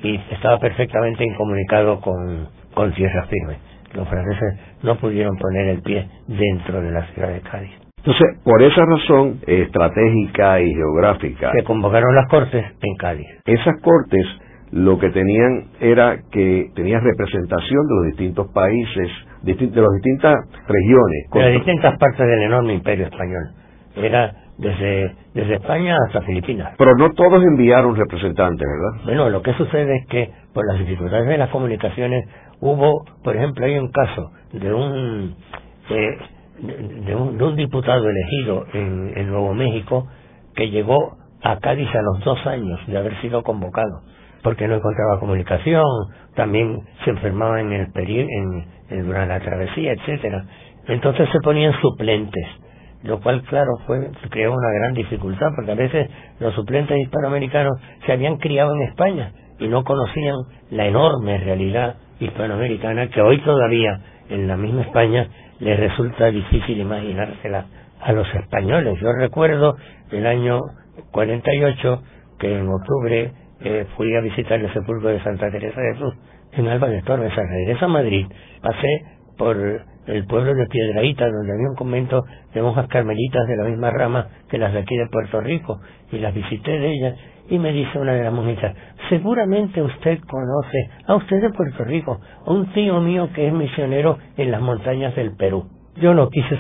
y estaba perfectamente incomunicado con, con tierra firme. Los franceses no pudieron poner el pie dentro de la ciudad de Cádiz. Entonces, por esa razón estratégica y geográfica. Se convocaron las cortes en Cádiz. Esas cortes lo que tenían era que tenían representación de los distintos países, de las distintas regiones. De las distintas partes del enorme imperio español. Era desde, desde España hasta Filipinas. Pero no todos enviaron representantes, ¿verdad? Bueno, lo que sucede es que por las dificultades de las comunicaciones hubo, por ejemplo, hay un caso de un, eh, de, un, de un diputado elegido en, en Nuevo México que llegó a Cádiz a los dos años de haber sido convocado porque no encontraba comunicación, también se enfermaba en el en, en, durante la travesía, etcétera. Entonces se ponían suplentes, lo cual, claro, fue creó una gran dificultad, porque a veces los suplentes hispanoamericanos se habían criado en España y no conocían la enorme realidad hispanoamericana que hoy todavía en la misma España les resulta difícil imaginársela a los españoles. Yo recuerdo el año 48 que en octubre eh, fui a visitar el sepulcro de Santa Teresa de Jesús en de Torres. Al regreso a Madrid, pasé por el pueblo de Piedraíta, donde había un convento de monjas carmelitas de la misma rama que las de aquí de Puerto Rico, y las visité de ellas, y me dice una de las monjitas, seguramente usted conoce a usted de Puerto Rico, a un tío mío que es misionero en las montañas del Perú. Yo no quise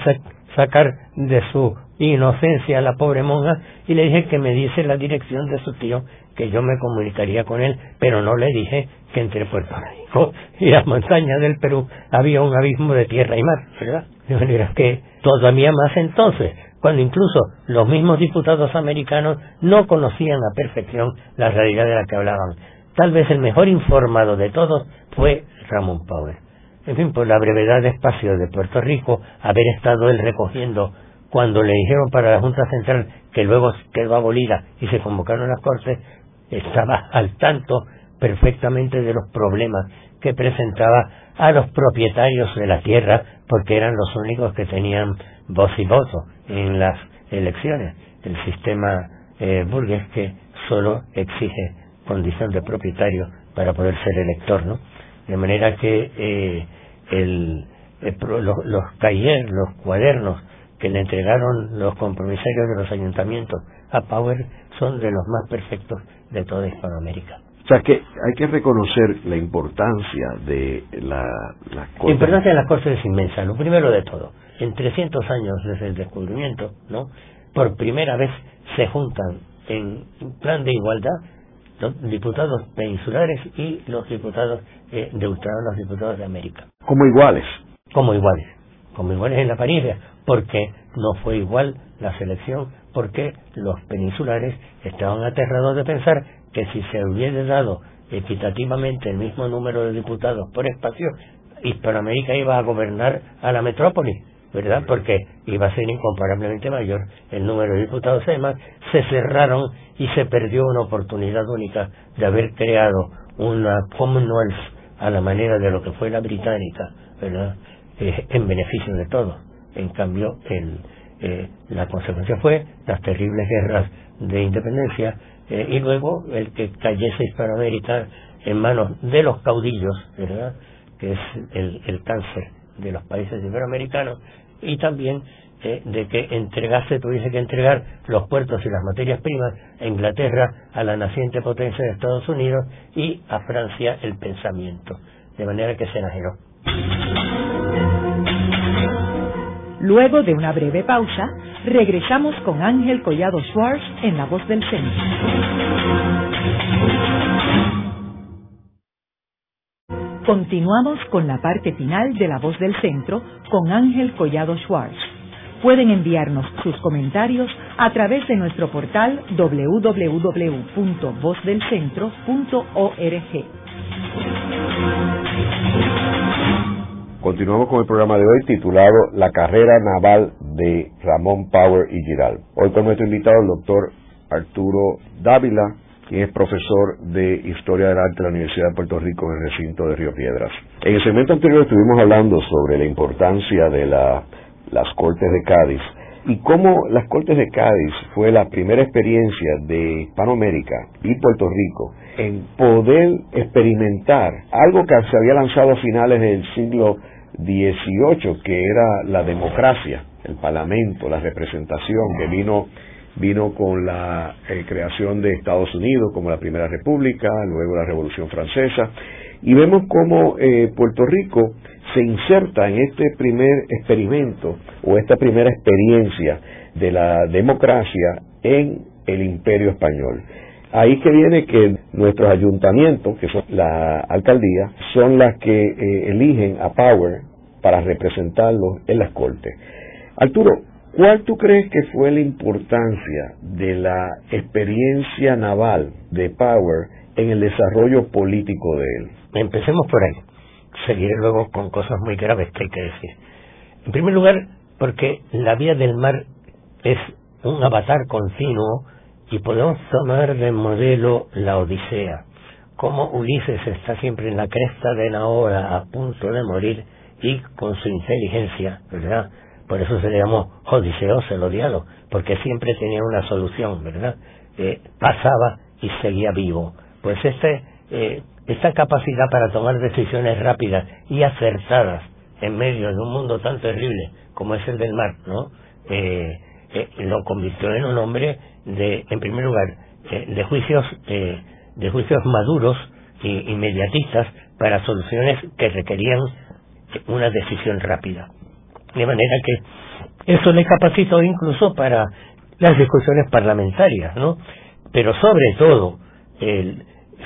sacar de su inocencia a la pobre monja y le dije que me diese la dirección de su tío que yo me comunicaría con él, pero no le dije que entre Puerto Rico y las montañas del Perú había un abismo de tierra y mar, ¿verdad? De manera que todavía más entonces, cuando incluso los mismos diputados americanos no conocían a perfección la realidad de la que hablaban. Tal vez el mejor informado de todos fue Ramón Power. En fin, por la brevedad de espacio de Puerto Rico, haber estado él recogiendo cuando le dijeron para la Junta Central que luego quedó abolida y se convocaron las Cortes, estaba al tanto perfectamente de los problemas que presentaba a los propietarios de la tierra porque eran los únicos que tenían voz y voto en las elecciones. El sistema eh, burgués que solo exige condición de propietario para poder ser elector, ¿no? De manera que eh, el, los, los los cuadernos que le entregaron los compromisarios de los ayuntamientos a Power son de los más perfectos de toda Hispanoamérica. O sea que hay que reconocer la importancia de la, las La importancia de las Cortes es inmensa. Lo primero de todo, en 300 años desde el descubrimiento, ¿no? Por primera vez se juntan en plan de igualdad los diputados peninsulares y los diputados eh, de ultramar, los diputados de América. Como iguales. Como iguales. Como iguales en la apariencia, porque no fue igual la selección porque los peninsulares estaban aterrados de pensar que si se hubiese dado equitativamente el mismo número de diputados por espacio, Hispanoamérica iba a gobernar a la metrópoli, ¿verdad? Porque iba a ser incomparablemente mayor el número de diputados. Además, se cerraron y se perdió una oportunidad única de haber creado una Commonwealth a la manera de lo que fue la británica, ¿verdad? Eh, en beneficio de todos. En cambio, el, eh, la consecuencia fue las terribles guerras de independencia eh, y luego el que cayese Hispanoamérica en manos de los caudillos, ¿verdad? que es el, el cáncer de los países iberoamericanos, y también eh, de que entregase, tuviese que entregar los puertos y las materias primas a Inglaterra, a la naciente potencia de Estados Unidos y a Francia el pensamiento, de manera que se enajenó. Luego de una breve pausa, regresamos con Ángel Collado Schwartz en La Voz del Centro. Continuamos con la parte final de La Voz del Centro con Ángel Collado Schwartz. Pueden enviarnos sus comentarios a través de nuestro portal www.vozdelcentro.org. Continuamos con el programa de hoy titulado La carrera naval de Ramón Power y Giral. Hoy con nuestro invitado el doctor Arturo Dávila, quien es profesor de Historia del Arte de la Universidad de Puerto Rico en el recinto de Río Piedras. En el segmento anterior estuvimos hablando sobre la importancia de las Cortes de Cádiz y cómo las Cortes de Cádiz fue la primera experiencia de Hispanoamérica y Puerto Rico en poder experimentar algo que se había lanzado a finales del siglo 18, que era la democracia, el parlamento, la representación, que vino, vino con la eh, creación de Estados Unidos como la primera república, luego la Revolución Francesa, y vemos cómo eh, Puerto Rico se inserta en este primer experimento o esta primera experiencia de la democracia en el imperio español. Ahí que viene que nuestros ayuntamientos, que son la alcaldía, son las que eh, eligen a Power para representarlos en las cortes. Arturo, ¿cuál tú crees que fue la importancia de la experiencia naval de Power en el desarrollo político de él? Empecemos por ahí. Seguiré luego con cosas muy graves que hay que decir. En primer lugar, porque la vía del mar es un avatar continuo y podemos tomar de modelo la Odisea. Como Ulises está siempre en la cresta de la hora a punto de morir y con su inteligencia, ¿verdad? Por eso se le llamó Odiseo, el odiado, porque siempre tenía una solución, ¿verdad? Eh, pasaba y seguía vivo. Pues este, eh, esta capacidad para tomar decisiones rápidas y acertadas en medio de un mundo tan terrible como es el del mar, ¿no? Eh, eh lo convirtió en un hombre de, en primer lugar, eh, de juicios, eh, de juicios maduros y inmediatistas para soluciones que requerían una decisión rápida. De manera que eso le capacitó incluso para las discusiones parlamentarias, ¿no? Pero sobre todo, el,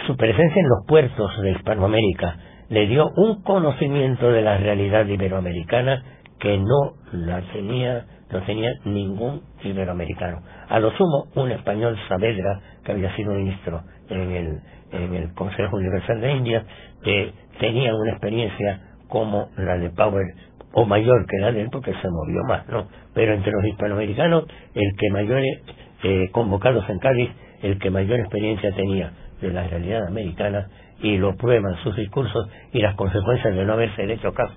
su presencia en los puertos de Hispanoamérica le dio un conocimiento de la realidad iberoamericana que no la tenía no tenía ningún iberoamericano. A lo sumo, un español Saavedra, que había sido ministro en el, en el Consejo Universal de India, que tenía una experiencia como la de Power o mayor que la de él porque se movió más, ¿no? Pero entre los hispanoamericanos, el que mayor eh, convocados en Cádiz, el que mayor experiencia tenía de la realidad americana y lo prueban sus discursos y las consecuencias de no haberse hecho caso,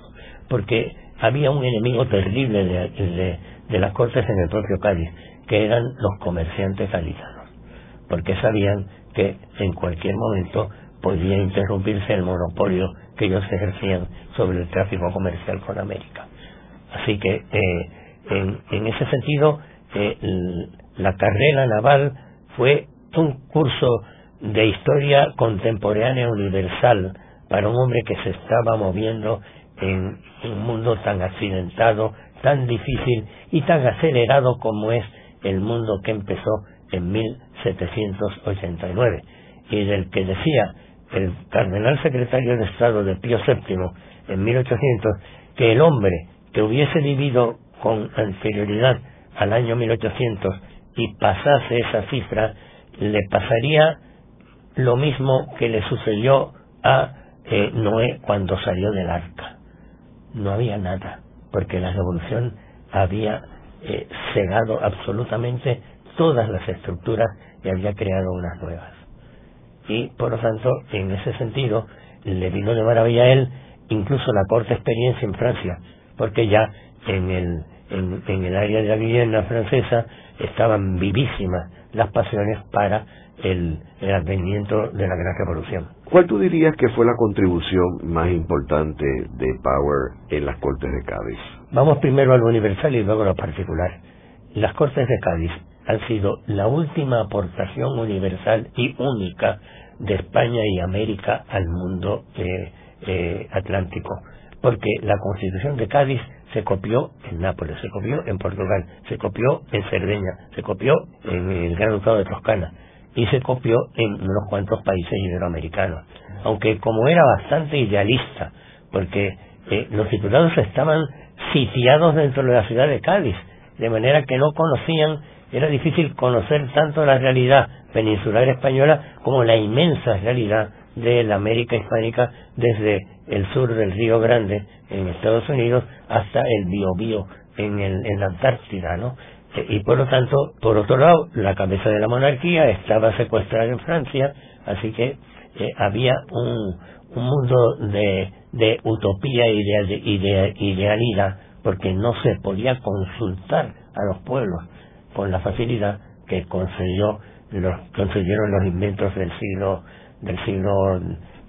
porque había un enemigo terrible de, las cortes en el propio Cádiz, que eran los comerciantes gaditanos, porque sabían que en cualquier momento podía interrumpirse el monopolio que ellos ejercían sobre el tráfico comercial con América. Así que, eh, en, en, ese sentido, eh, la carrera naval fue un curso de historia contemporánea universal para un hombre que se estaba moviendo en un mundo tan accidentado, tan difícil y tan acelerado como es el mundo que empezó en 1789 y del que decía el cardenal secretario de Estado de Pío VII en 1800 que el hombre que hubiese vivido con anterioridad al año 1800 y pasase esa cifra, le pasaría lo mismo que le sucedió a eh, Noé cuando salió del arca. No había nada, porque la revolución había eh, cegado absolutamente todas las estructuras y había creado unas nuevas. Y por lo tanto en ese sentido le vino de maravilla a él incluso la corta experiencia en Francia porque ya en el en, en el área de la Guiana francesa estaban vivísimas las pasiones para el, el advenimiento de la gran revolución. ¿Cuál tú dirías que fue la contribución más importante de Power en las Cortes de Cádiz? Vamos primero a lo universal y luego a lo particular. Las Cortes de Cádiz han sido la última aportación universal y única de España y América al mundo eh, eh, atlántico, porque la Constitución de Cádiz se copió en Nápoles, se copió en Portugal, se copió en Cerdeña, se copió en el Gran Ducado de Toscana y se copió en unos cuantos países iberoamericanos. Aunque como era bastante idealista, porque eh, los titulados estaban sitiados dentro de la ciudad de Cádiz, de manera que no conocían, era difícil conocer tanto la realidad peninsular española como la inmensa realidad de la América hispánica desde el sur del Río Grande en Estados Unidos hasta el Biobío en, en la Antártida, ¿no? Y por lo tanto, por otro lado, la cabeza de la monarquía estaba secuestrada en Francia, así que eh, había un, un mundo de, de utopía y de, idealidad, porque no se podía consultar a los pueblos con la facilidad que concedió los, concedieron los inventos del siglo del siglo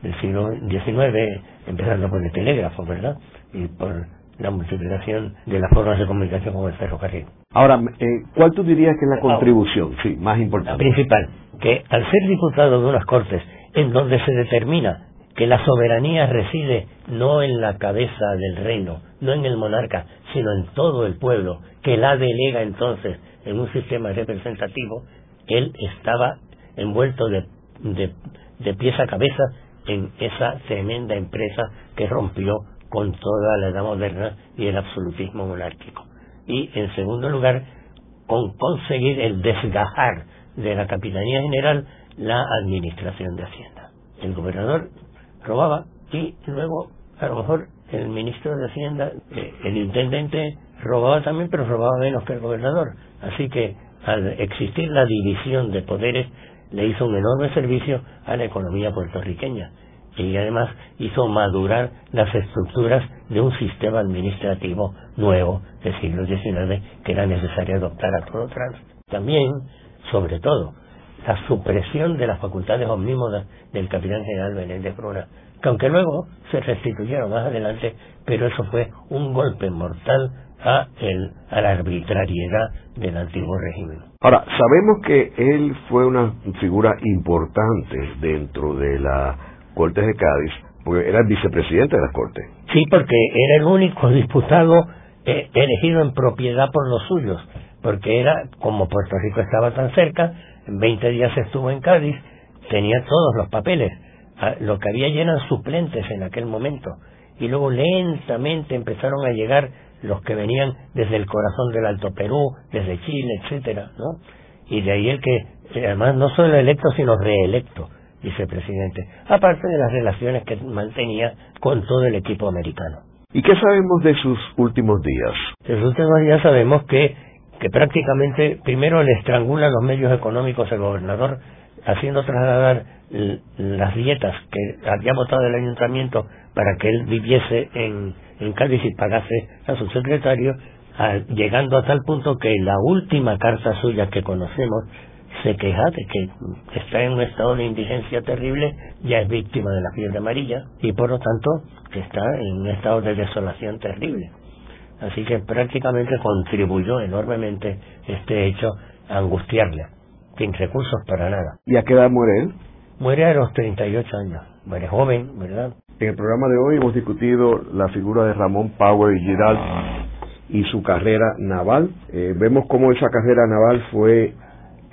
del siglo XIX, empezando por el telégrafo, ¿verdad? Y por la multiplicación de las formas de comunicación como el ferrocarril. Ahora, eh, ¿cuál tú dirías que es la contribución, sí, más importante? La principal, que al ser diputado de unas cortes en donde se determina que la soberanía reside no en la cabeza del reino, no en el monarca, sino en todo el pueblo, que la delega entonces en un sistema representativo, él estaba envuelto de, de, de pies a cabeza en esa tremenda empresa que rompió con toda la edad moderna y el absolutismo monárquico. Y en segundo lugar, con conseguir el desgajar de la Capitanía General la administración de Hacienda. El gobernador robaba y luego a lo mejor el ministro de Hacienda, eh, el intendente robaba también, pero robaba menos que el gobernador. Así que al existir la división de poderes, le hizo un enorme servicio a la economía puertorriqueña y además hizo madurar las estructuras de un sistema administrativo nuevo del siglo XIX que era necesario adoptar a todo trans. También, sobre todo, la supresión de las facultades omnímodas del capitán general Menéndez Bruna, que aunque luego se restituyeron más adelante, pero eso fue un golpe mortal a, el, a la arbitrariedad del antiguo régimen. Ahora, sabemos que él fue una figura importante dentro de la Cortes de Cádiz, porque era el vicepresidente de las Cortes. Sí, porque era el único diputado eh, elegido en propiedad por los suyos, porque era, como Puerto Rico estaba tan cerca, en 20 días estuvo en Cádiz, tenía todos los papeles. Ah, lo que había eran suplentes en aquel momento. Y luego lentamente empezaron a llegar los que venían desde el corazón del Alto Perú, desde Chile, etcétera, ¿no? Y de ahí el que, además, no solo electo, sino reelecto vicepresidente, aparte de las relaciones que mantenía con todo el equipo americano. ¿Y qué sabemos de sus últimos días? De sus últimos días sabemos que que prácticamente primero le estrangula los medios económicos al gobernador, haciendo trasladar las dietas que había votado el ayuntamiento para que él viviese en, en Cádiz y pagase a su secretario, llegando a tal punto que la última carta suya que conocemos se queja de que está en un estado de indigencia terrible, ya es víctima de la fiebre amarilla y por lo tanto que está en un estado de desolación terrible. Así que prácticamente contribuyó enormemente este hecho a angustiarle, sin recursos para nada. ¿Y a qué edad muere él? Muere a los 38 años, muere joven, ¿verdad? En el programa de hoy hemos discutido la figura de Ramón Power y Girald y su carrera naval. Eh, vemos cómo esa carrera naval fue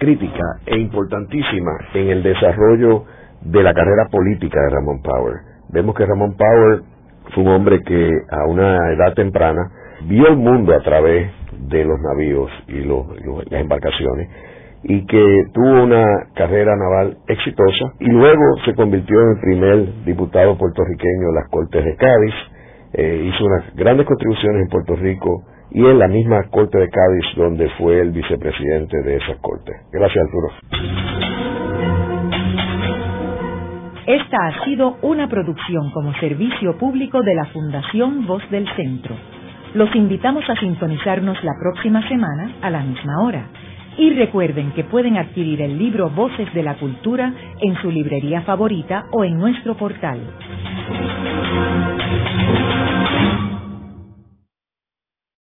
crítica e importantísima en el desarrollo de la carrera política de Ramón Power. Vemos que Ramón Power fue un hombre que a una edad temprana vio el mundo a través de los navíos y las embarcaciones y que tuvo una carrera naval exitosa y luego se convirtió en el primer diputado puertorriqueño en las Cortes de Cádiz, eh, hizo unas grandes contribuciones en Puerto Rico y en la misma Corte de Cádiz donde fue el vicepresidente de esa Corte. Gracias Arturo. Esta ha sido una producción como servicio público de la Fundación Voz del Centro. Los invitamos a sintonizarnos la próxima semana a la misma hora. Y recuerden que pueden adquirir el libro Voces de la Cultura en su librería favorita o en nuestro portal.